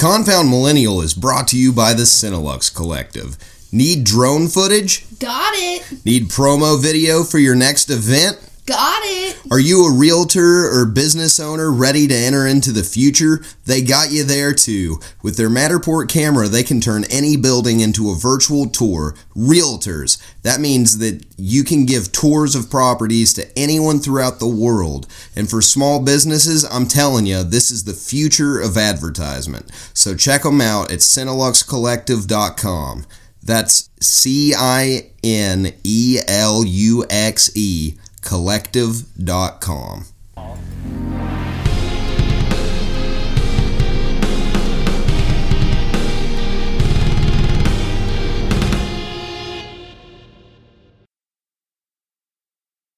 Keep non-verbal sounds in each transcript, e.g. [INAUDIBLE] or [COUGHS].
Confound Millennial is brought to you by the Cinelux Collective. Need drone footage? Got it. Need promo video for your next event? Got it. Are you a realtor or business owner ready to enter into the future? They got you there too. With their Matterport camera, they can turn any building into a virtual tour. Realtors. That means that you can give tours of properties to anyone throughout the world. And for small businesses, I'm telling you, this is the future of advertisement. So check them out at CineluxCollective.com. That's C I N E L U X E collective.com.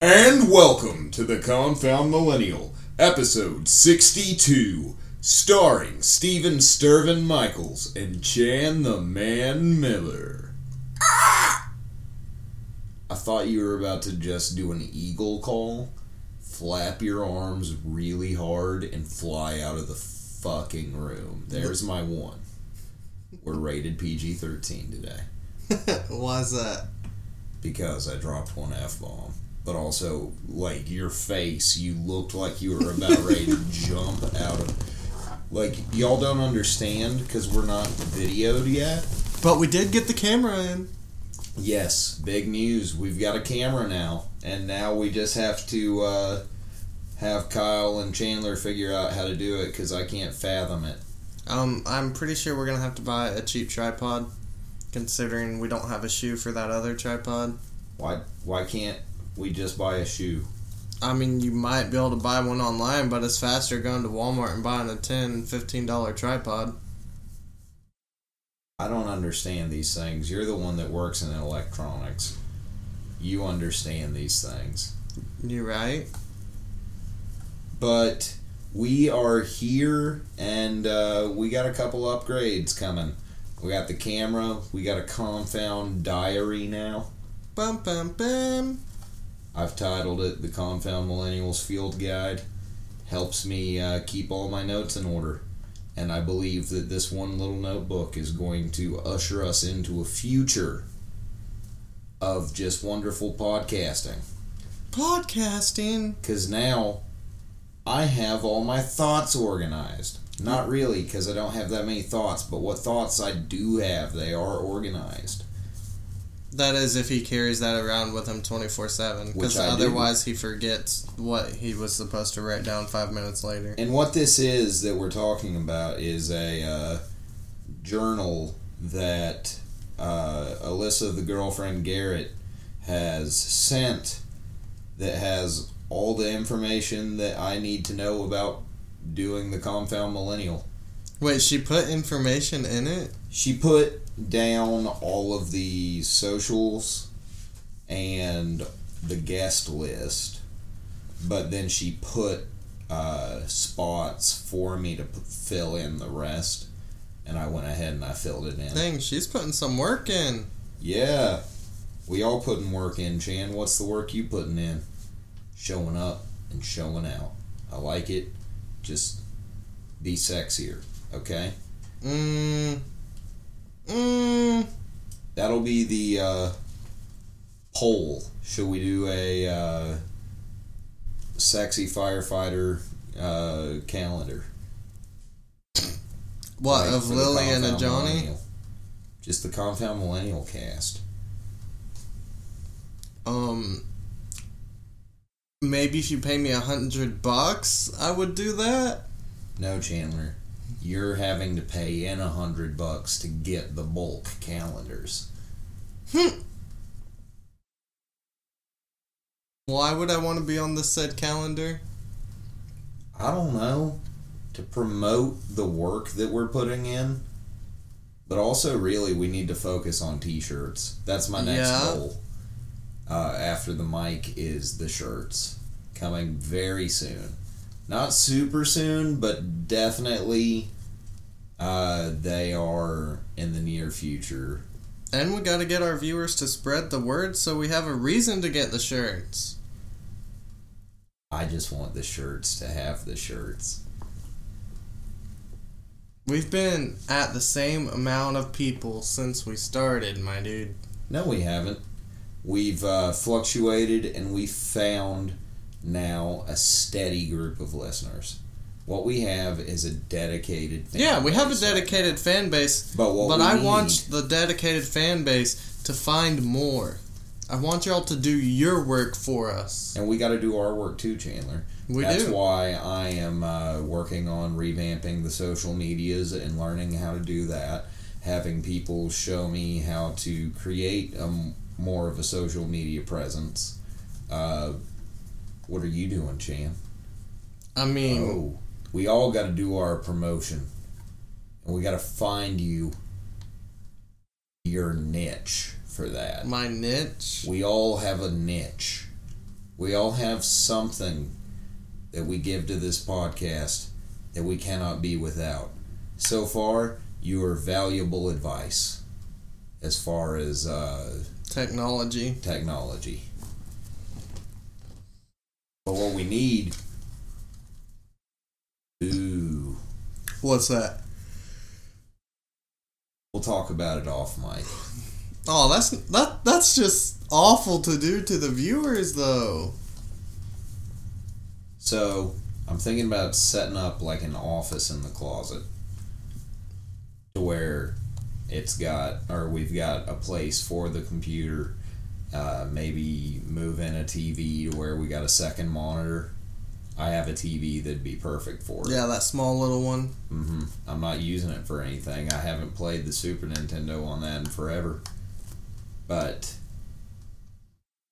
And welcome to the Confound Millennial, episode 62, starring Steven Sturvin Michaels and Chan the Man Miller. I thought you were about to just do an eagle call, flap your arms really hard, and fly out of the fucking room. There's my one. We're rated PG 13 today [LAUGHS] Why's that? because I dropped one F bomb. But also, like, your face, you looked like you were about ready to [LAUGHS] jump out of. Like, y'all don't understand because we're not videoed yet. But we did get the camera in. Yes, big news. We've got a camera now, and now we just have to uh, have Kyle and Chandler figure out how to do it because I can't fathom it. Um, I'm pretty sure we're gonna have to buy a cheap tripod, considering we don't have a shoe for that other tripod. Why? Why can't we just buy a shoe? I mean, you might be able to buy one online, but it's faster going to Walmart and buying a 10 $15 tripod. I don't understand these things. You're the one that works in electronics. You understand these things. You're right? But we are here, and uh, we got a couple upgrades coming. We got the camera. We got a Confound Diary now. Bum bum bum. I've titled it "The Confound Millennials Field Guide." Helps me uh, keep all my notes in order, and I believe that this one little notebook is going to usher us into a future of just wonderful podcasting. Podcasting. because now I have all my thoughts organized. Not really, because I don't have that many thoughts, but what thoughts I do have, they are organized. That is if he carries that around with him 24 7. Because I do. otherwise he forgets what he was supposed to write down five minutes later. And what this is that we're talking about is a uh, journal that uh, Alyssa, the girlfriend Garrett, has sent that has all the information that I need to know about doing the Confound Millennial. Wait, she put information in it? She put down all of the socials and the guest list, but then she put uh, spots for me to p- fill in the rest, and I went ahead and I filled it in. Dang, she's putting some work in. Yeah, we all putting work in. Chan, what's the work you putting in? Showing up and showing out. I like it. Just be sexier, okay? Mmm. Mmm. That'll be the uh, poll. Should we do a uh, sexy firefighter uh, calendar? What, Like of Lily and a Johnny? Millennial. Just the Confound Millennial cast. Um. Maybe if you pay me a hundred bucks, I would do that. No, Chandler. You're having to pay in a hundred bucks to get the bulk calendars. Why would I want to be on the said calendar? I don't know. To promote the work that we're putting in. But also, really, we need to focus on t shirts. That's my next Yeah. goal. Uh, after the mic is the shirts. Coming very soon. Not super soon, but definitely uh, they are in the near future. And we gotta get our viewers to spread the word so we have a reason to get the shirts. I just want the shirts to have the shirts. We've been at the same amount of people since we started, my dude. No, we haven't. We've uh, fluctuated and we found now a steady group of listeners. What we have is a dedicated fan Yeah, we have a base right dedicated fan base, But what but I need- want the dedicated fan base to find more. I want y'all to do your work for us. And we got to do our work too, Chandler. We That's do. why I am uh, working on revamping the social medias and learning how to do that. Having people show me how to create a more of a social media presence. Uh, what are you doing, Chan? I mean, Oh, we all got to do our promotion, and we got to find you your niche for that. my niche. We all have a niche. We all have something that we give to this podcast that we cannot be without. So far, you are valuable advice as far as uh, Technology. technology. But what we need. Ooh. What's that? We'll talk about it off mic. Oh, that's that. That's just awful to do to the viewers, though. So I'm thinking about setting up like an office in the closet to where it's got, or we've got a place for the computer. Uh, maybe move in a TV to where we got a second monitor. I have a TV that'd be perfect for it. Yeah, that small little one. hmm I'm not using it for anything. I haven't played the Super Nintendo on that in forever. But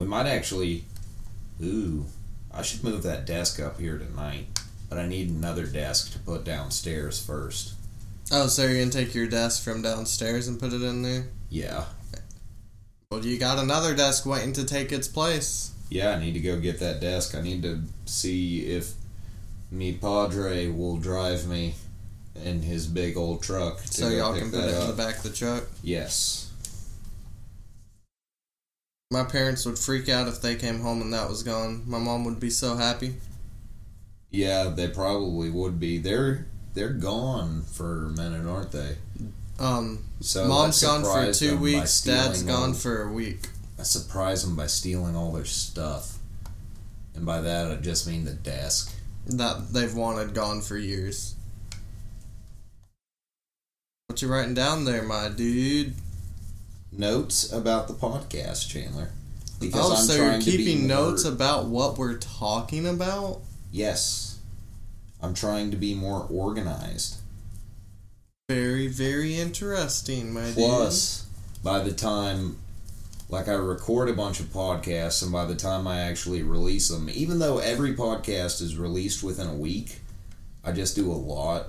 we might actually. Ooh, I should move that desk up here tonight. But I need another desk to put downstairs first. Oh, so you're gonna take your desk from downstairs and put it in there? Yeah. Well, you got another desk waiting to take its place. Yeah, I need to go get that desk. I need to see if me padre will drive me in his big old truck. To So y'all can put it in the back of the truck. Yes. My parents would freak out if they came home and that was gone. My mom would be so happy. Yeah, they probably would be. They're they're gone for a minute, aren't they? Um, So mom's gone for two weeks. Dad's gone all- for a week. I surprise them by stealing all their stuff, and by that I just mean the desk. That they've wanted gone for years. What you writing down there, my dude? Notes about the podcast, Chandler. Because oh, I'm so you're trying to be keeping more- notes about what we're talking about? Yes, I'm trying to be more organized. Very, very interesting, my dear. Plus, by the time, like, I record a bunch of podcasts, and by the time I actually release them, even though every podcast is released within a week, I just do a lot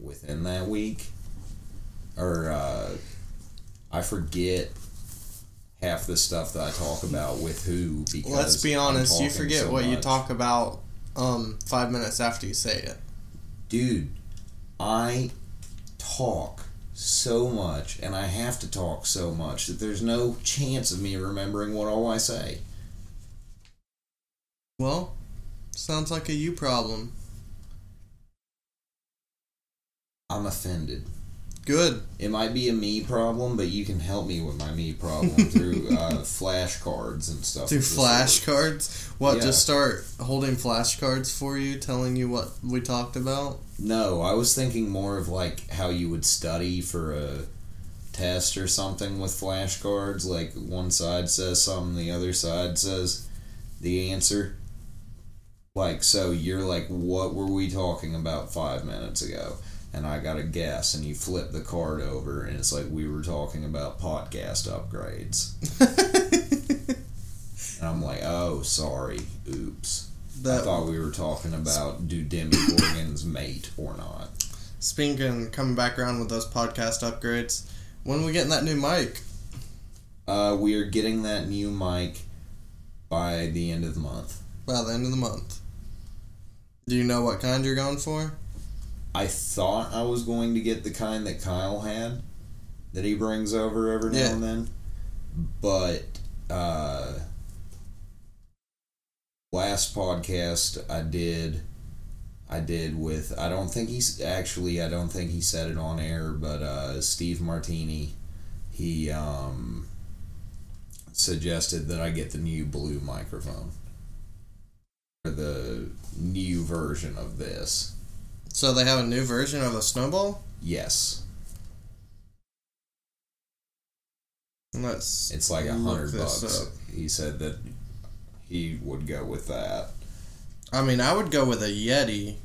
within that week. Or, uh, I forget half the stuff that I talk about with who because. Let's be honest, you forget so what you talk about um five minutes after you say it. dude, I talk so much and I have to talk so much that there's no chance of me remembering what all I say. Well, sounds like a you problem. I'm offended. Good. It might be a me problem, but you can help me with my me problem [LAUGHS] through uh, flashcards and stuff. Do of the sort. flashcards? What? Yeah. Just start holding flashcards for you, telling you what we talked about. No, I was thinking more of like how you would study for a test or something with flashcards. Like one side says something, the other side says the answer. Like, so you're like, what were we talking about five minutes ago? And I got a guess, and you flip the card over, and it's like we were talking about podcast upgrades. [LAUGHS] And I'm like, oh, sorry, oops. I thought we were talking about do Demi [COUGHS] Morgan's mate or not. speaking coming back around with those podcast upgrades. When we getting that new mic? Uh, we are getting that new mic by the end of the month. By the end of the month. Do you know what kind you're going for? I thought I was going to get the kind that Kyle had, that he brings over every now Yeah. and then, but uh, last podcast I did I did with I don't think he's actually I don't think he said it on air, but uh, Steve Martini, he um, suggested that I get the new blue microphone or the new version of this. So they have a new version of the snowball. Yes, Let's. it's like a hundred bucks. up. He said that he would go with that. I mean, I would go with a Yeti.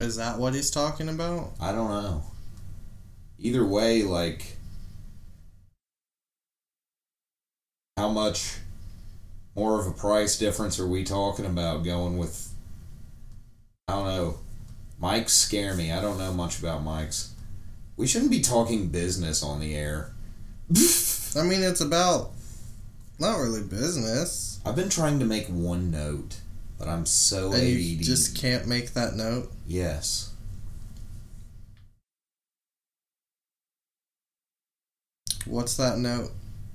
Is that what he's talking about? I don't know. Either way, like how much more of a price difference are we talking about going with I don't know. Mics scare me. I don't know much about mics. We shouldn't be talking business on the air. [LAUGHS] I mean, it's about not really business, I've been trying to make one note, but I'm so and ADD. you just can't make that note. yes. What's that note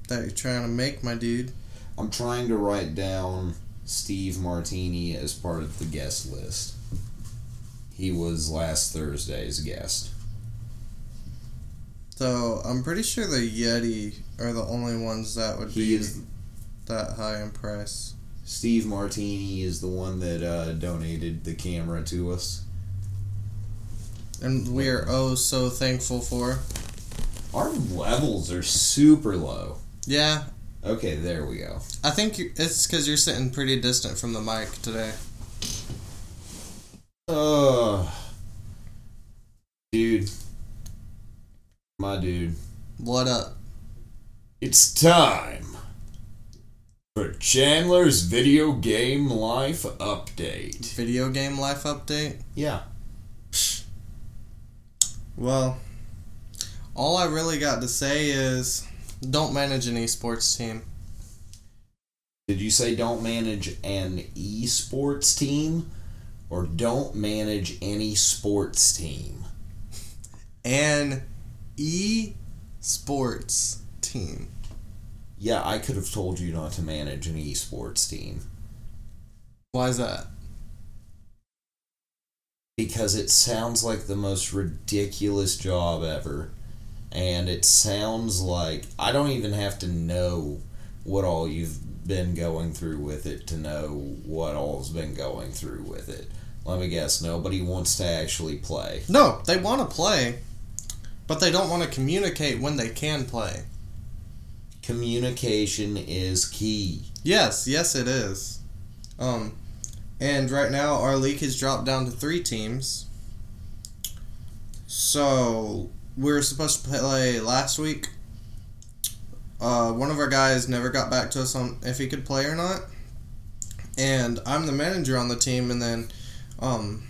that you're trying to make, my dude? I'm trying to write down Steve Martini as part of the guest list. He was last Thursday's guest. So I'm pretty sure the Yeti are the only ones that would He be is that high in price. Steve Martini is the one that uh, donated the camera to us. And we are oh so thankful for. Our levels are super low. Yeah, Okay, there we go. I think you, it's because you're sitting pretty distant from the mic today. Uh, dude, my dude, What up? it's time for Chandler's video game life update. Video game life update? Yeah. Well, all I really got to say is don't manage an esports team. Did you say don't manage an esports team or don't manage any sports team? An esports team. Yeah, I could have told you not to manage an esports team Why is that? because it sounds like the most ridiculous job ever. And it sounds like I don't even have to know what all you've been going through with it to know what all's been going through with it. Let me guess, nobody wants to actually play. No, they want to play, but they don't want to communicate when they can play. Communication is key. Yes, yes, it is. Um, and right now our league has dropped down to three teams. So we were supposed to play last week. Uh, one of our guys never got back to us on if he could play or not. And I'm the manager on the team, and then um,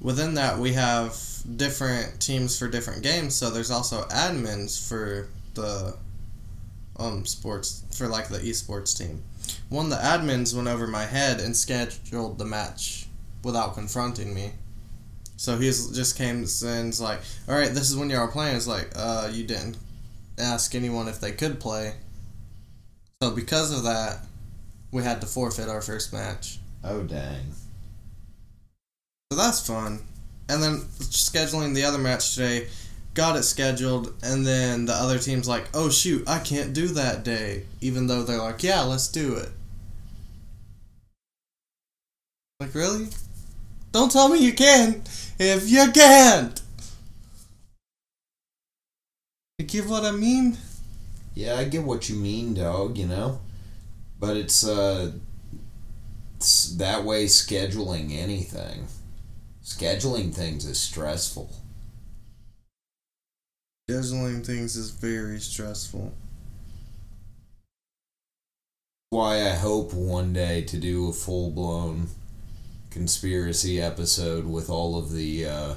within that we have different teams for different games. So there's also admins for the um sports for like the esports team. One of the admins went over my head and scheduled the match without confronting me. So he's just came and and's like, "All right, this is when y'all are playing." It's like, "Uh, you didn't ask anyone if they could play." So because of that, we had to forfeit our first match. Oh dang. So that's fun. And then scheduling the other match today, got it scheduled, and then the other team's like, oh shoot, I can't do that day. Even though they're like, yeah, let's do it. Like, really? Don't tell me you can if you can't! You get what I mean? Yeah, I get what you mean, dog, you know? But it's uh it's that way scheduling anything. Scheduling things is stressful. Scheduling things is very stressful. Why I hope one day to do a full blown conspiracy episode with all of the uh,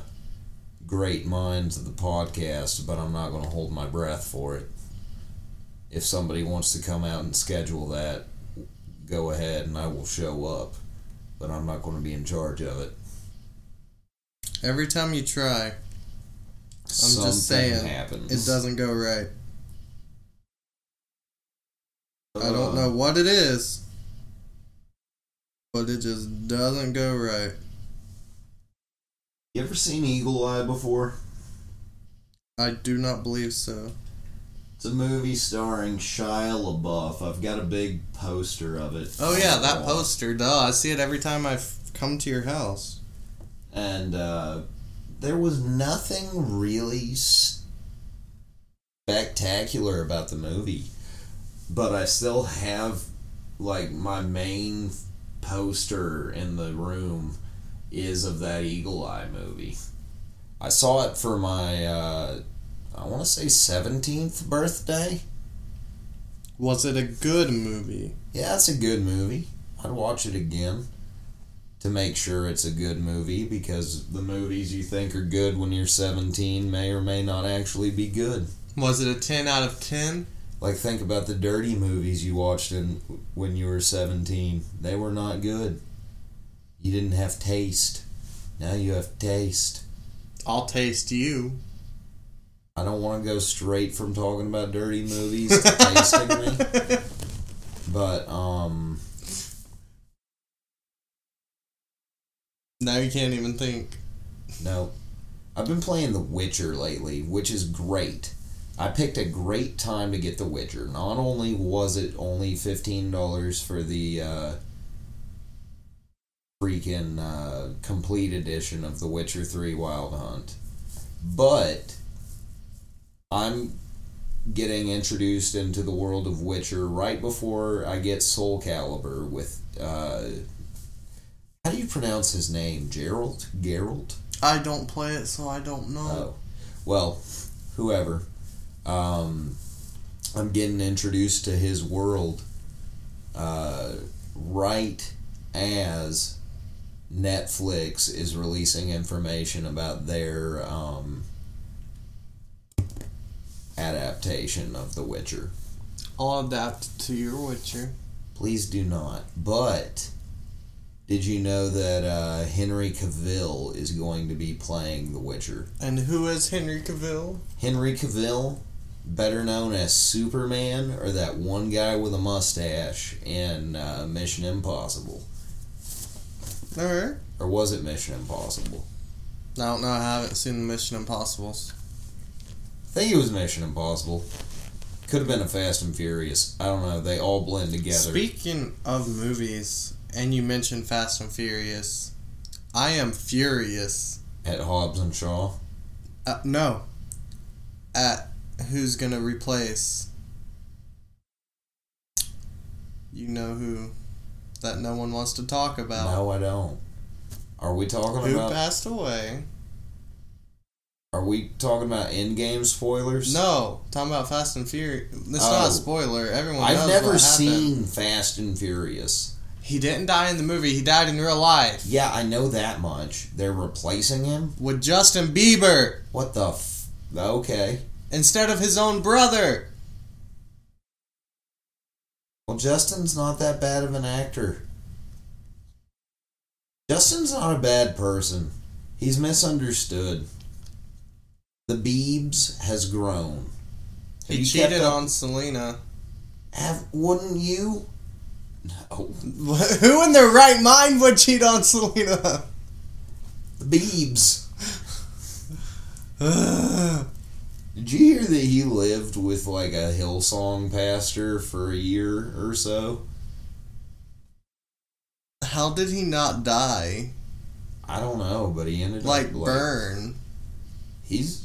great minds of the podcast, but I'm not going to hold my breath for it. If somebody wants to come out and schedule that, go ahead and I will show up, but I'm not going to be in charge of it. Every time you try, I'm Something just saying, happens. it doesn't go right. I don't Uh, know what it is, but it just doesn't go right. You ever seen Eagle Eye before? I do not believe so. It's a movie starring Shia LaBeouf. I've got a big poster of it. Oh yeah, that wall. poster. Duh, I see it every time I come to your house. And uh, there was nothing really spectacular about the movie. But I still have, like, my main poster in the room is of that Eagle Eye movie. I saw it for my, uh, I want to say 17th birthday. Was it a good movie? Yeah, it's a good movie. I'd watch it again to make sure it's a good movie because the movies you think are good when you're 17 may or may not actually be good. Was it a ten out of ten? Like think about the dirty movies you watched in when you were 17. They were not good. You didn't have taste. Now you have taste. I'll taste you. I don't want to go straight from talking about dirty movies to tasting me, [LAUGHS] but um Now you can't even think. No. I've been playing The Witcher lately, which is great. I picked a great time to get The Witcher. Not only was it only $15 for the uh, freaking uh, complete edition of The Witcher 3 Wild Hunt, but I'm getting introduced into the world of Witcher right before I get Soul Calibur with. Uh, how do you pronounce his name? Gerald? Gerald? I don't play it, so I don't know. Oh, well, whoever. Um, I'm getting introduced to his world uh, right as Netflix is releasing information about their um, adaptation of The Witcher. I'll adapt to your Witcher. Please do not. But did you know that uh, Henry Cavill is going to be playing The Witcher? And who is Henry Cavill? Henry Cavill, better known as Superman, or that one guy with a mustache in uh, Mission Impossible. Alright. Or was it Mission Impossible? I don't know. I haven't seen the Mission Impossibles. I think it was Mission Impossible. Could have been a Fast and Furious. I don't know. They all blend together. Speaking of movies, and you mentioned Fast and Furious, I am furious. At Hobbs and Shaw. Uh, no. At who's gonna replace. You know who. That no one wants to talk about. No, I don't. Are we talking Who about? Who passed away? Are we talking about in-game spoilers? No, talking about Fast and Furious. It's Oh. not a spoiler. Everyone I've never seen Fast and Furious. He didn't die in the movie. He died in real life Yeah, I know that much. They're replacing him. with Justin Bieber What the? F- okay. instead of his own brother. Well, Justin's not that bad of an actor. Justin's not a bad person. He's misunderstood. The Beebs has grown. Have He cheated on Selena. Have wouldn't you? No. [LAUGHS] Who in their right mind would cheat on Selena? The Beebs. [SIGHS] Did you hear that he lived with like a Hillsong pastor for a year or so? How did he not die? I don't know, but he ended Like up like burn. he's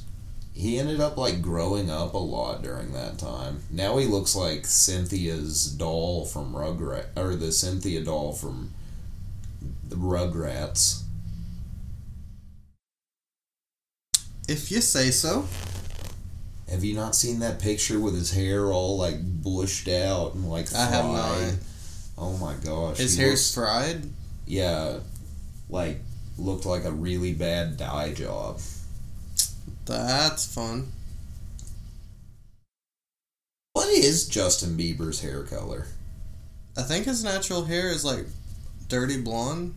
he ended up like growing up a lot during that time. Now he looks like Cynthia's doll from Rugrat or the Cynthia doll from the Rugrats. If you say so. Have you not seen that picture with his hair all like bushed out and like I have not. Oh my gosh. His hair's looks- fried. yeah, like looked like a really bad dye job. That's fun. What is Justin Bieber's hair color? I think his natural hair is like dirty blonde.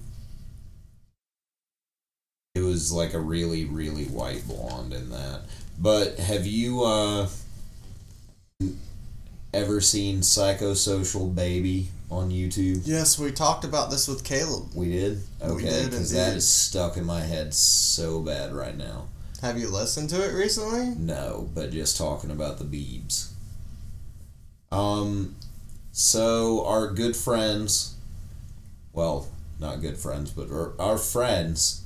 It was like a really, really white blonde in that. But have you uh ever seen Psychosocial Baby on YouTube? Yes, we talked about this with Caleb. We did? Okay, because that is stuck in my head so bad right now. Have you listened to it recently? No, but just talking about the Beebs. Um, so our good friends, well, not good friends, but our, our friends,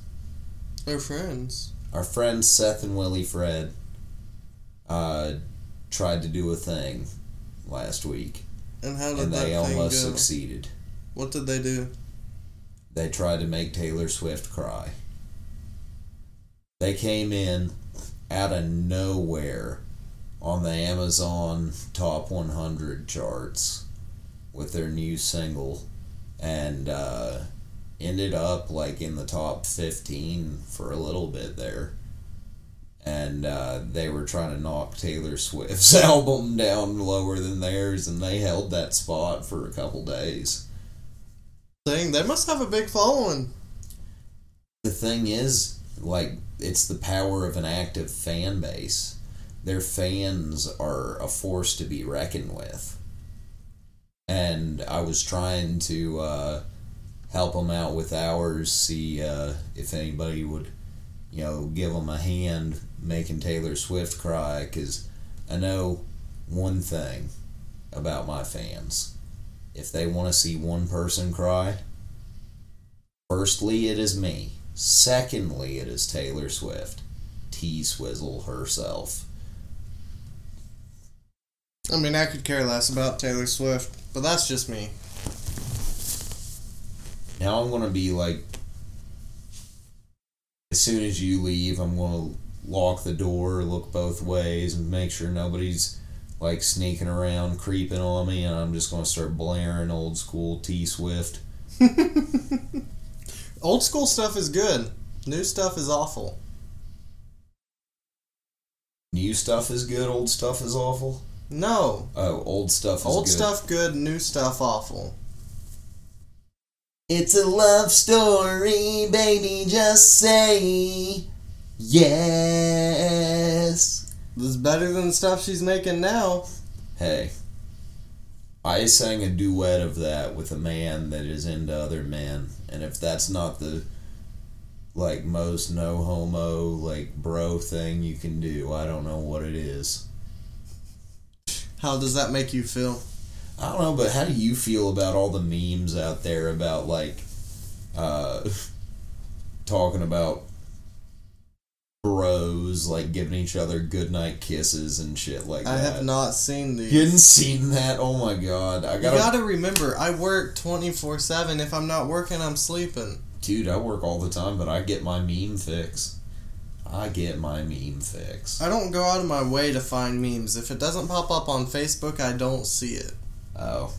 They're friends. our friends Seth and Willie Fred, uh, tried to do a thing last week, And how did and that they thing almost go? succeeded. What did they do? They tried to make Taylor Swift cry. They came in out of nowhere on the Amazon Top 100 charts with their new single and uh, ended up like in the top 15 for a little bit there. And uh, they were trying to knock Taylor Swift's [LAUGHS] album down lower than theirs, and they held that spot for a couple days. Thing. They must have a big following. the thing is, like, it's the power of an active fan base. Their fans are a force to be reckoned with. And I was trying to uh, help them out with ours, see uh, if anybody would, you know, give them a hand making Taylor Swift cry, because I know one thing about my fans. If they want to see one person cry, firstly, it is me. Secondly, it is Taylor Swift. T Swizzle herself. I mean, I could care less about Taylor Swift, but that's just me. Now I'm gonna be like, as soon as you leave, I'm gonna lock the door, look both ways, and make sure nobody's like sneaking around, creeping on me, and I'm just gonna start blaring old school T Swift. [LAUGHS] Old school stuff is good. New stuff is awful. New stuff is good, old stuff is awful. No. Oh, old stuff is Old good. stuff good, new stuff awful. It's a love story, baby. Just say yes. This is better than the stuff she's making now. Hey, I sang a duet of that with a man that is into other men, and if that's not the like most no homo like bro thing you can do, I don't know what it is. How does that make you feel? I don't know, but how do you feel about all the memes out there about like uh [LAUGHS] talking about bros like giving each other goodnight kisses and shit like that. I that? have not seen these. You hadn't seen that? Oh my god. I gotta, gotta remember, I work 24 7. If I'm not working, I'm sleeping. Dude, I work all the time, but I get my meme fix. I get my meme fix. I don't go out of my way to find memes. If it doesn't pop up on Facebook, I don't see it. Oh.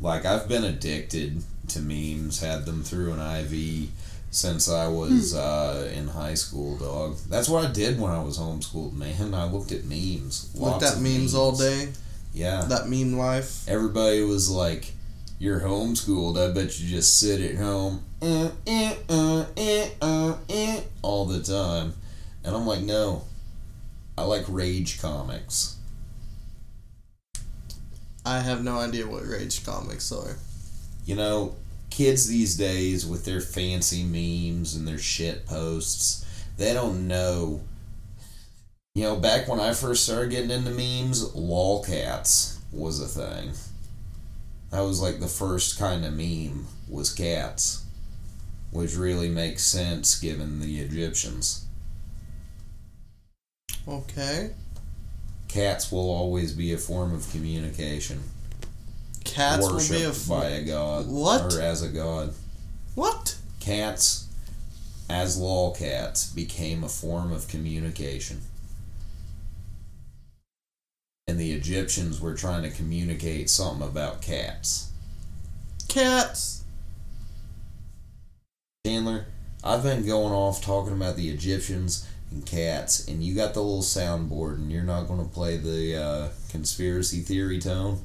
Like, I've been addicted to memes, had them through an IV since I was uh, in high school, dog. That's what I did when I was homeschooled, man. I looked at memes. Looked Lots at of memes, all day. Yeah. That meme life. Everybody was like, You're homeschooled. I bet you just sit at home uh, eh, uh, eh, uh, eh, all the time. And I'm like, No. I like rage comics. I have no idea what Rage comics are. You know, kids these days with their fancy memes and their shit posts, they don't know. You know, back when I first started getting into memes, lolcats was a thing. That was like the first kind of meme was cats, which really makes sense given the Egyptians. Okay. Cats will always be a form of communication. Cats will be a. by a god. What? Or as a god. What? Cats, as lolcats, became a form of communication. And the Egyptians were trying to communicate something about cats. Cats. Chandler, I've been going off talking about the Egyptians and cats, and you got the little soundboard, and you're not going to play the uh, conspiracy theory tone.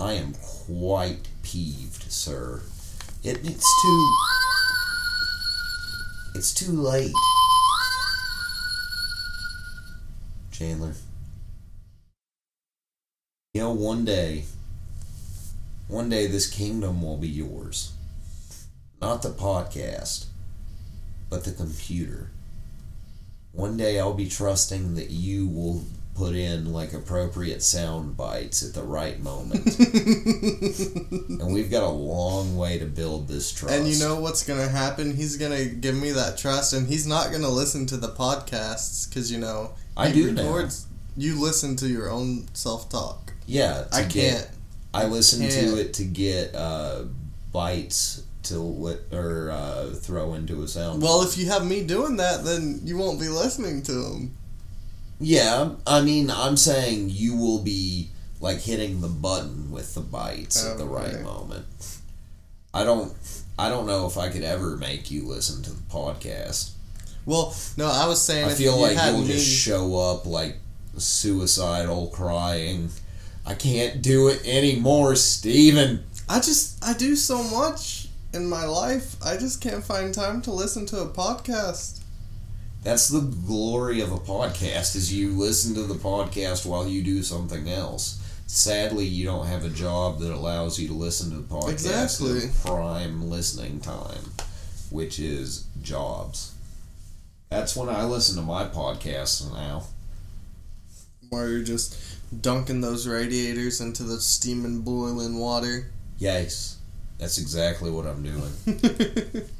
I am quite peeved, sir. It, it's too. It's too late. Chandler. You know, one day, One day this kingdom will be yours. Not the podcast, but the computer. One day I'll be trusting that you will put in like appropriate sound bites at the right moment. [LAUGHS] and we've got a long way to build this trust. And you know what's gonna happen? He's gonna give me that trust, and he's not gonna listen to the podcasts because you know I do now. You listen to your own self talk. Yeah, to I get- can't. I listen Can't. to it to get uh, bites to li- or uh, throw into a sound. Well, if you have me doing that, then you won't be listening to him. Yeah, I mean, I'm saying you will be like hitting the button with the bites at the right Okay. moment. I don't. I don't know if I could ever make you listen to the podcast. Well, no, I was saying I if feel you like you'll me, just show up like suicidal, crying. I can't do it anymore, Steven. I just I do so much in my life. I just can't find time to listen to a podcast. That's the glory of a podcast is you listen to the podcast while you do something else. Sadly, you don't have a job that allows you to listen to the podcast Exactly. at prime listening time, which is jobs. That's when I listen to my podcasts now. Where you're just dunking those radiators into the steaming boiling water. Yes, that's exactly what I'm doing. [LAUGHS]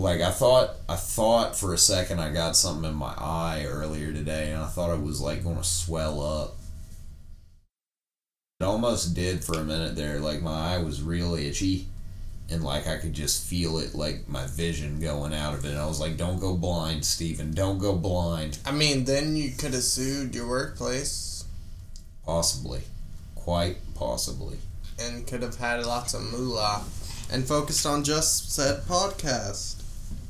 Like I thought, I thought for a second I got something in my eye earlier today, and I thought it was like going to swell up. It almost did for a minute there. Like my eye was real itchy, and like I could just feel it, like my vision going out of it. And I was like, "Don't go blind, Stephen. Don't go blind." I mean, then you could have sued your workplace Possibly, quite possibly. and could have had lots of moolah and focused on just said podcast.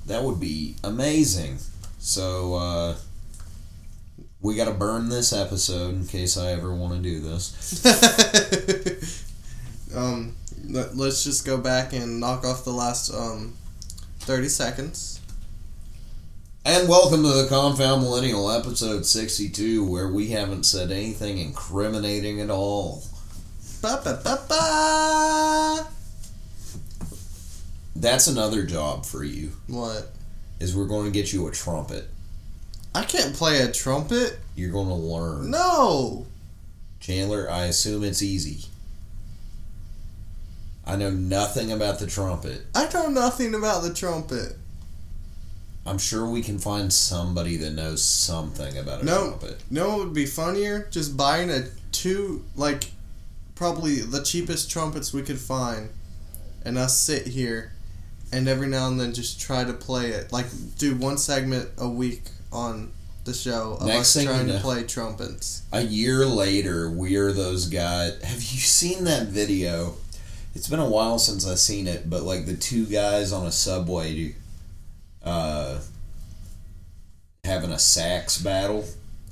That would be amazing. So, uh, we got to burn this episode in case I ever want to do this. [LAUGHS] um, let, let's just go back and knock off the last um, 30 seconds. And welcome to the Confound Millennial, episode 62, where we haven't said anything incriminating at all. Ba ba ba ba. That's another job for you, What? is we're going to get you a trumpet. I can't play a trumpet. You're going to learn. No. Chandler, I assume it's easy. I know nothing about the trumpet. I know nothing about the trumpet. I'm sure we can find somebody that knows something about a No. trumpet. Know what would be funnier? Just buying a two, like, probably the cheapest trumpets we could find, and us sit here, and every now and then just try to play it. Like, do one segment a week on the show of Next us you trying to know- play trumpets. A year later, we're those guys. Have you seen that video? It's been a while since I've seen it, but like the two guys on a subway uh, having a sax battle.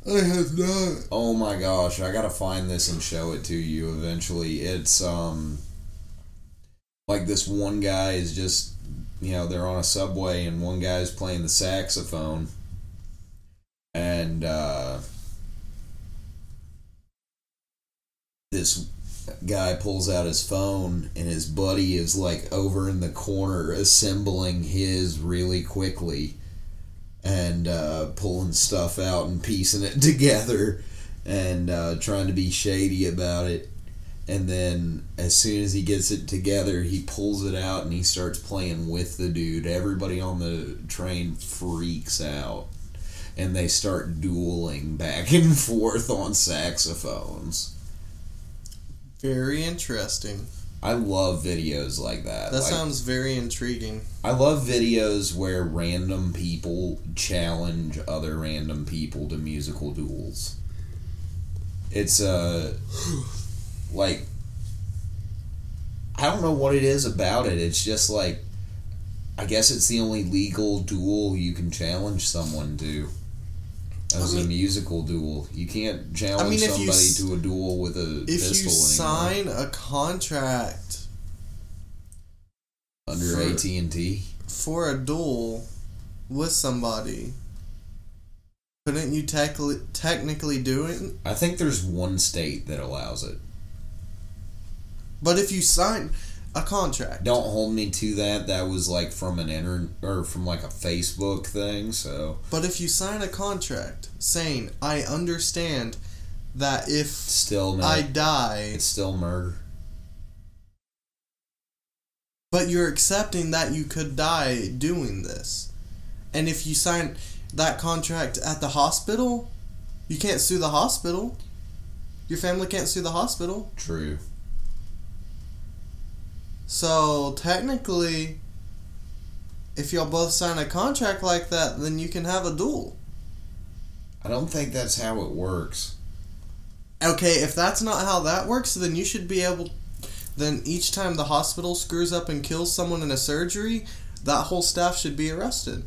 I have not. Oh my gosh, I gotta find this and show it to you eventually. It's um like this one guy is just you know, they're on a subway and one guy's playing the saxophone and uh this guy pulls out his phone and his buddy is like over in the corner assembling his really quickly and uh, pulling stuff out and piecing it [LAUGHS] together and uh, trying to be shady about it. And then as soon as he gets it together, he pulls it out and he starts playing with the dude. Everybody on the train freaks out. And they start dueling back and [LAUGHS] forth on saxophones. Very interesting. I love videos like that. That Like, sounds very intriguing. I love videos where random people challenge other random people to musical duels. It's uh [GASPS] [LAUGHS] like I don't know what it is about it. It's just like I guess it's the only legal duel you can challenge someone to. As I a mean- musical duel, you can't challenge I mean, if somebody you s- to a duel with a If pistol you anymore. sign a contract under AT and T. for a duel with somebody, couldn't you technically technically do it? I think there's one state that allows it. But if you sign a contract, Don't hold me to that. That was like from an inter or from like a Facebook thing. So but if you sign a contract saying, I understand that if still, I die, it's still murder. but you're accepting that you could die doing this. And if you sign that contract at the hospital, you can't sue the hospital. Your family can't sue the hospital. True. So technically, if y'all both sign a contract like that, then you can have a duel. I don't think that's how it works. Okay, if that's not how that works, then you should be able. Then each time the hospital screws up and kills someone in a surgery, that whole staff should be arrested.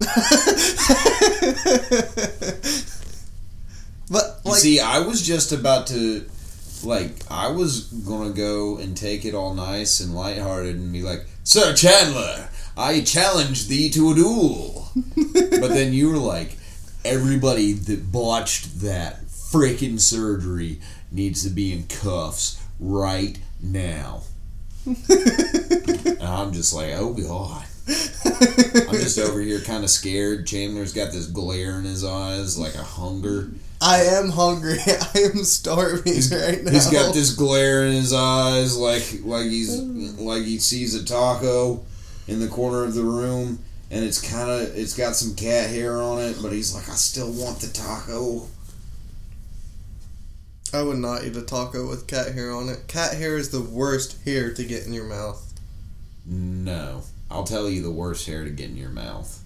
[LAUGHS] but You see, I was just about to, like, I was gonna go and take it all nice and lighthearted and be like, Sir Chandler, I challenge thee to a duel. [LAUGHS] but then you were like, everybody that botched that freaking surgery needs to be in cuffs right now. and I'm just like, oh god. I'm just over here kind of scared. Chandler's got this glare in his eyes, like a hunger. I am hungry. [LAUGHS] I am starving right now. He's got this glare in his eyes, like like he's like he sees a taco in the corner of the room, and it's kind of it's got some cat hair on it, but he's like, I still want the taco. I would not eat a taco with cat hair on it. Cat hair is the worst hair to get in your mouth. No, I'll tell you the worst hair to get in your mouth.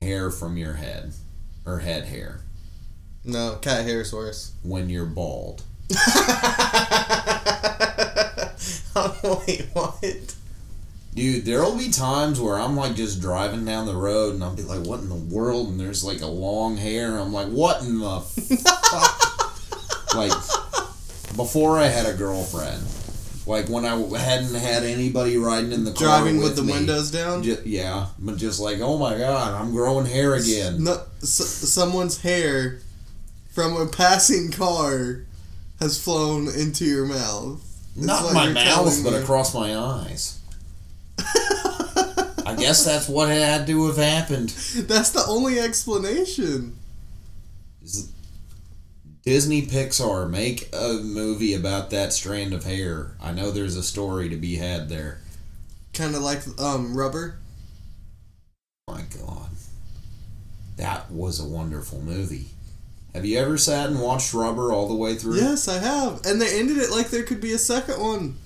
Hair from your head, or head hair No, cat hair is worse. when you're bald. [LAUGHS] Wait, what? Dude, there'll be times where I'm like just driving down the road and I'll be like, what in the world? And there's like a long hair. And I'm like, what in the [LAUGHS] fuck? like, before I had a girlfriend, like when I hadn't had anybody riding in the car. Driving with, with the me, windows down? yeah, but just like, oh my god, I'm growing hair again. No, s- someone's hair from a passing car has flown into your mouth. It's Not what my mouth, but across my eyes. [LAUGHS] I guess that's what had to have happened. That's the only explanation. Disney Pixar make a movie about that strand of hair. I know there's a story to be had there. Kind of like um rubber. My God. That was a wonderful movie. Have you ever sat and watched Rubber all the way through? Yes, I have. And they ended it like there could be a second one.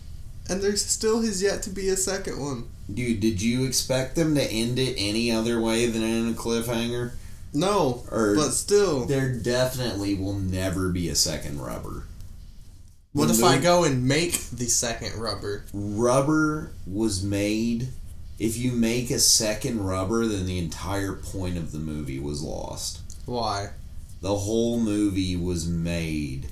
And there still has yet to be a second one. Dude, did you expect them to end it any other way than in a cliffhanger? No, Or but still. there definitely will never be a second Rubber. What if I go and make the second rubber? Rubber was made. If you make a second Rubber, then the entire point of the movie was lost. Why? The whole movie was made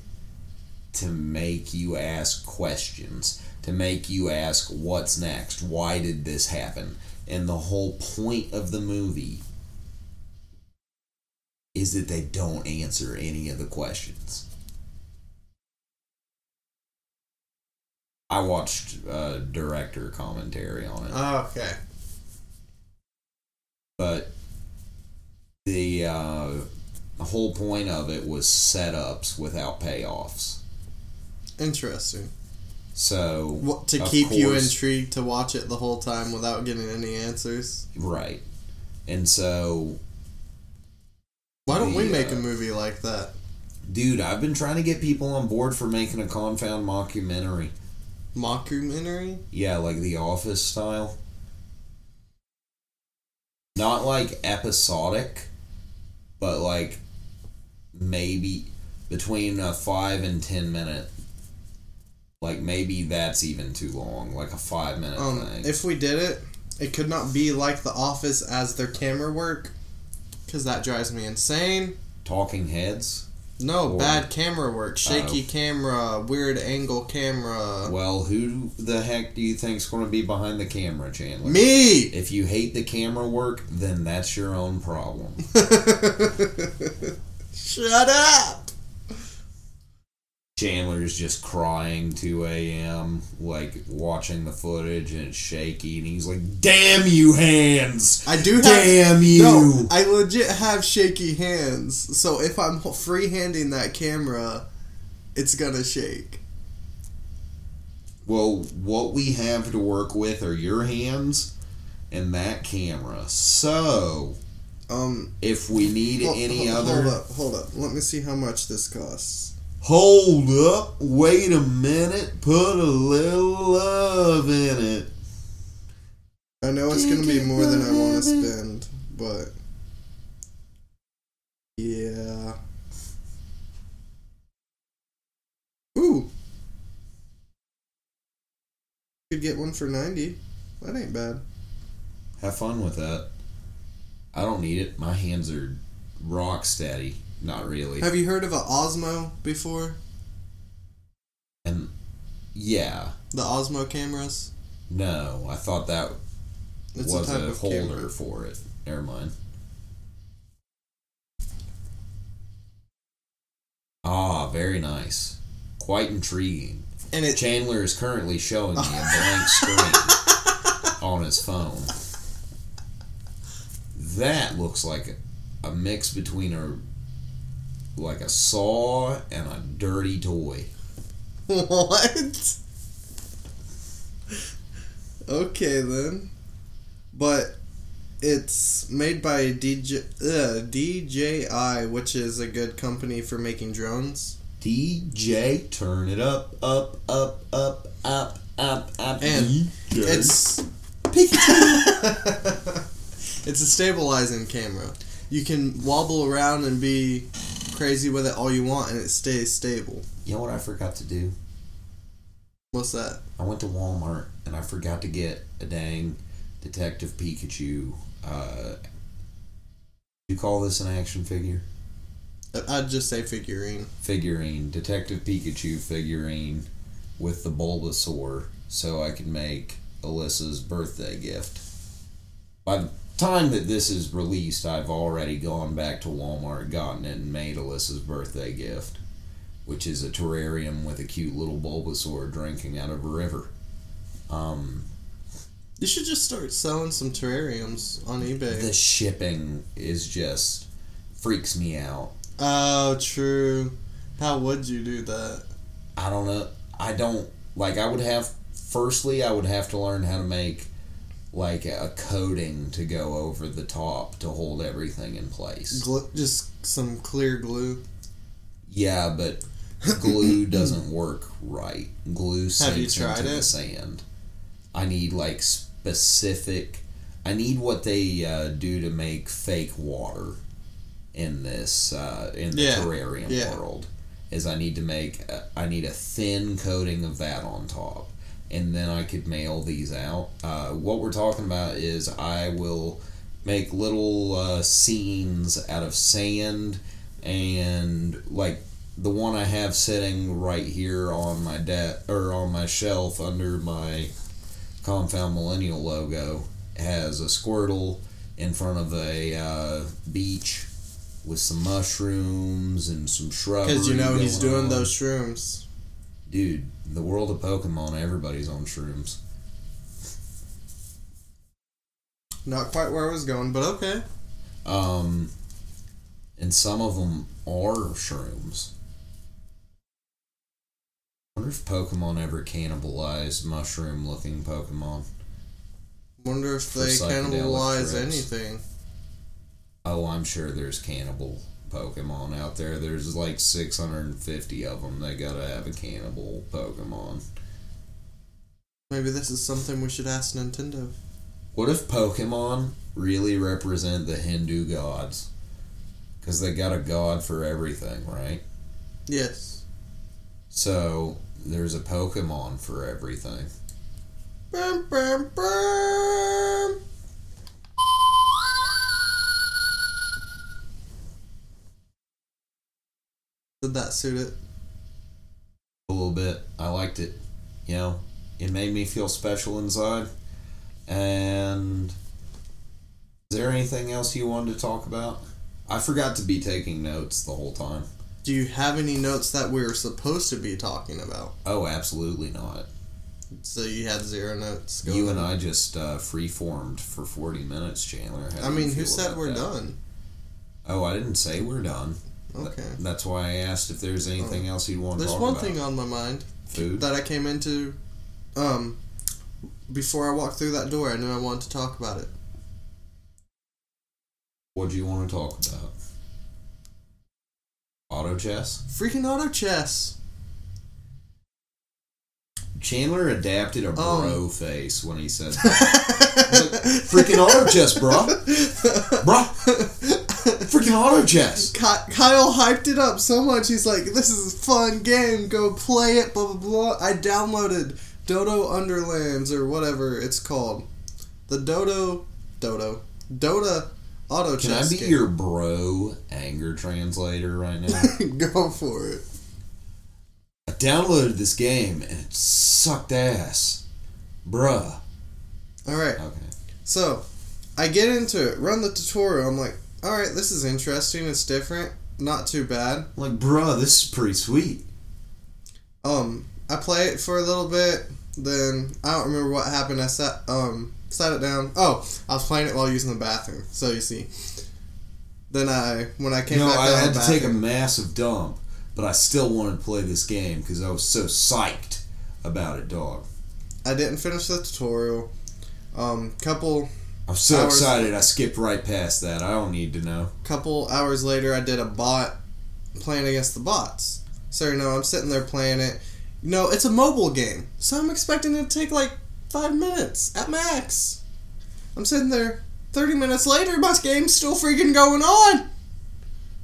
to make you ask questions, to make you ask what's next, why did this happen? And the whole point of the movie is that they don't answer any of the questions. I watched uh, director commentary on it, Oh, okay. but the uh, the whole point of it was setups without payoffs. Interesting. So What, to keep you intrigued to watch it the whole time without getting any answers. right, and so Why don't we The, make a uh, movie like that? dude, I've been trying to get people on board for making a confound mockumentary. Mockumentary? Yeah, like The Office style. Not like episodic, but like maybe between a five and ten minute. Like maybe that's even too long, like a five minute Um, thing. if we did it, it could not be like The Office as their camera work, because that drives me insane. Talking Heads. No, Or- bad camera work. Shaky Oh. camera, weird angle camera. Well, who the heck do you think's going to be behind the camera, Chandler? Me! If you hate the camera work, then that's your own problem. [LAUGHS] Shut up! Chandler's just crying 2 a.m., like watching the footage and it's shaky, and he's like, Damn you, hands! I do have. Damn you! No, I legit have shaky hands. So if I'm freehanding that camera, it's gonna shake. Well, what we have to work with are your hands and that camera. So, Um, if we need any hol- other. Hold up, hold up. Let me see how much this costs. Hold up, wait a minute, put a little love in it. I know it's gonna be more than I want to spend, but yeah. Ooh, could get one for ninety. That ain't bad. Have fun with that. I don't need it. My hands are rock steady. Not really. Have you heard of a Osmo before? And yeah, The Osmo cameras. no, I thought that It's was a type a of holder camera. for it. Never mind. Ah, very nice. Quite intriguing. and it Chandler is currently showing me a [LAUGHS] blank screen on his phone. That looks like a, a mix between a like a saw and a dirty toy. what? okay then, but it's made by DJ uh, DJI, which is a good company for making drones. DJ, turn it up, up, up, up, up, up, up. And DJ. It's [LAUGHS] it's a stabilizing camera. You can wobble around and be crazy with it all you want, and it stays stable. You know what I forgot to do? What's that? I went to Walmart and I forgot to get a dang Detective Pikachu. Uh, you call this an action figure? I'd just say figurine. Figurine, Detective Pikachu figurine with the Bulbasaur, so I can make Alyssa's birthday gift. By the time that this is released, I've already gone back to Walmart, gotten it, and made Alyssa's birthday gift, which is a terrarium with a cute little Bulbasaur drinking out of a river. Um, You should just start selling some terrariums on eBay. the shipping is just freaks me out. Oh, true. How would you do that? I don't know. I don't like. I would have. Firstly, I would have to learn how to make like a coating to go over the top to hold everything in place. Glu- just some clear glue. Yeah, but glue [COUGHS] doesn't work right. Glue Have you sinks tried into the sand. I need like specific. I need what they uh, do to make fake water in this uh, in the Yeah, terrarium yeah. world. Is I need to make a, I need a thin coating of that on top, and then I could mail these out. Uh, what we're talking about is I will make little uh, scenes out of sand and like the one I have sitting right here on my de- or on my shelf under my Confound Millennial logo has a Squirtle in front of a uh, beach with some mushrooms and some shrubbery. Because you know he's doing on. those shrooms. Dude, the world of Pokemon, everybody's on shrooms. Not quite where I was going, but okay. Um, and some of them are shrooms. I wonder if Pokemon ever cannibalized mushroom looking Pokemon. Wonder if they cannibalize trips. anything. Oh, I'm sure there's cannibal Pokemon out there. There's like 650 of them. They gotta have a cannibal Pokemon. Maybe this is something we should ask Nintendo. What if Pokemon really represent the Hindu gods? Because they got a god for everything, right? Yes. So there's a Pokemon for everything. Brum, brum, brum. Did that suit it? A little bit. I liked it. You know, it made me feel special inside. And is there anything else you wanted to talk about? I forgot to be taking notes the whole time. Do you have any notes that we were supposed to be talking about? Oh, absolutely not. So you had zero notes. Go You ahead. and I just uh, free formed for 40 minutes, Chandler. How I mean, who said we're that? done? Oh, I didn't say we're done. Okay. That's why I asked if there's anything else you'd want to There's talk one about. thing on my mind Food? that I came into. Um, before I walked through that door, I knew I wanted to talk about it. What do you want to talk about? Auto chess? Freaking auto chess. Chandler adapted a bro Um. face when he said [LAUGHS] Freaking auto chess, bruh. [LAUGHS] Bruh. Freaking auto chess. Ky- Kyle hyped it up so much. He's like, "This is a fun game. Go play it." Blah blah blah. I downloaded Dodo Underlands or whatever it's called. The Dodo Dodo Dota auto Can I chess. be game. your bro anger translator right now? [LAUGHS] Go for it. I downloaded this game and it sucked ass. Bruh. All right. Okay. So, I get into it, run the tutorial. I'm like, all right, this is interesting. It's different. Not too bad. Like, bruh, this is pretty sweet. Um, I play it for a little bit. Then I don't remember what happened. I sat um sat it down. Oh, I was playing it while using the bathroom. So you see. Then I when I came You know, back I had to the take a massive dump, but I still wanted to play this game because I was so psyched about it, dog. I didn't finish the tutorial. Um, couple I was so excited I skipped right past that. I don't need to know. couple hours later, I did a bot playing against the bots. So you know, I'm sitting there playing it. You know, it's a mobile game, so I'm expecting it to take like five minutes at max. I'm sitting there. Thirty minutes later, my game's still freaking going on.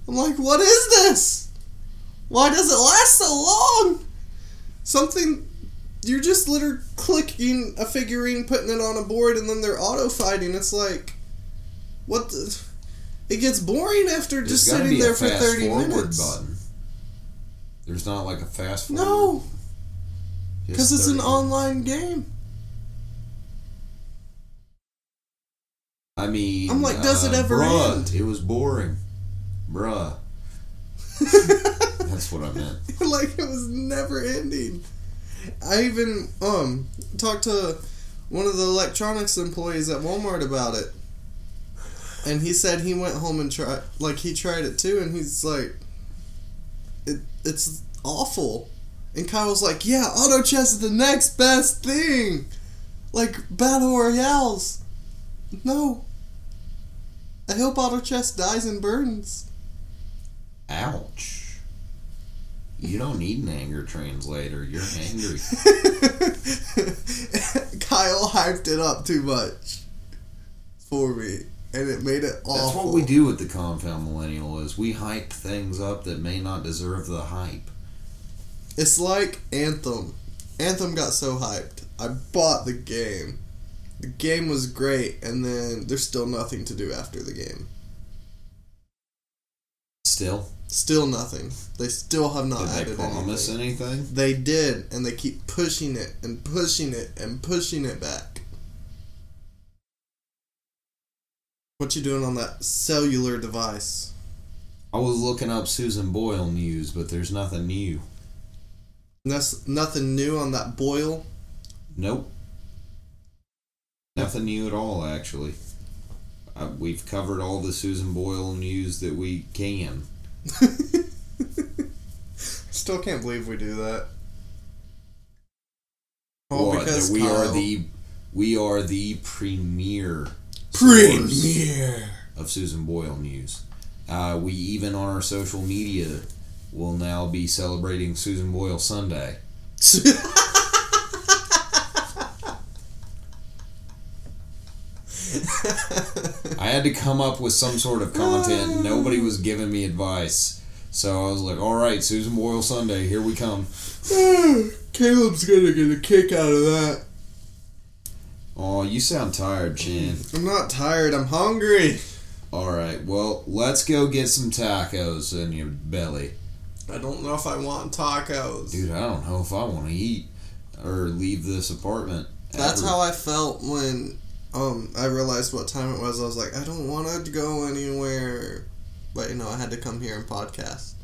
I'm like, what is this? Why does it last so long? Something. You're just literally clicking a figurine, putting it on a board, and then they're auto fighting. It's like, what the? It gets boring after There's just sitting there a for fast 30 forward minutes. button. There's not like a fast forward. No, because it's an 30. online game. I mean, I'm like, does it uh, ever bruh, end? It was boring, bruh. [LAUGHS] That's what I meant. [LAUGHS] like it was never ending. I even um talked to one of the electronics employees at Walmart about it. And he said he went home and tried like he tried it too and he's like it it's awful. And Kyle's like, "Yeah, auto chess is the next best thing." Like battle royales. No. I hope auto chess dies and burns. Ouch. You don't need an anger translator. You're angry. [LAUGHS] Kyle hyped it up too much for me, and it made it awful. That's what we do with the Confound Millennial is we hype things up that may not deserve the hype. It's like Anthem. Anthem got so hyped. I bought the game. The game was great, and then there's still nothing to do after the game. Still, Still nothing. They still have not did they added promise anything. anything? They did, and they keep pushing it and pushing it and pushing it back. What you doing on that cellular device? I was looking up Susan Boyle news, but there's nothing new. That's nothing new on that Boyle. Nope. Nothing new at all, actually. Uh, we've covered all the Susan Boyle news that we can. [LAUGHS] Still can't believe we do that. what? That we are the we are the premier premier. of Susan Boyle news. Uh, we even on our social media will now be celebrating Susan Boyle Sunday. [LAUGHS] I had to come up with some sort of content. Ah. Nobody was giving me advice. So I was like, all right, Susan Boyle Sunday, here we come. [SIGHS] Caleb's gonna get a kick out of that. Oh, you sound tired, Chan. I'm not tired. I'm hungry. All right, well, let's go get some tacos in your belly. I don't know if I want tacos. Dude, I don't know if I want to eat or leave this apartment. That's ever. how I felt when um I realized what time it was. I was like, I don't want to go anywhere, but you know, I had to come here and podcast.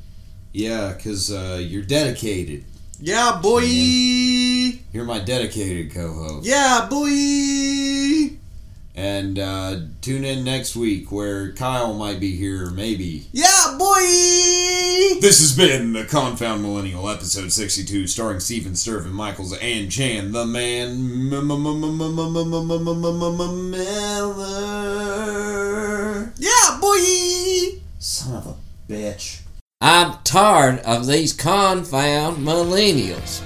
Yeah, because uh, you're dedicated. Yeah, boy. You're my dedicated co-host. Yeah, boy. And uh, tune in next week where Kyle might be here, maybe. Yeah, boy. This has been the Confound Millennial, episode 62, starring Stephen Sturvin, Michaels, and Chan, the man Miller. Yeah, boy. Son of a bitch. I'm tired of these confound millennials.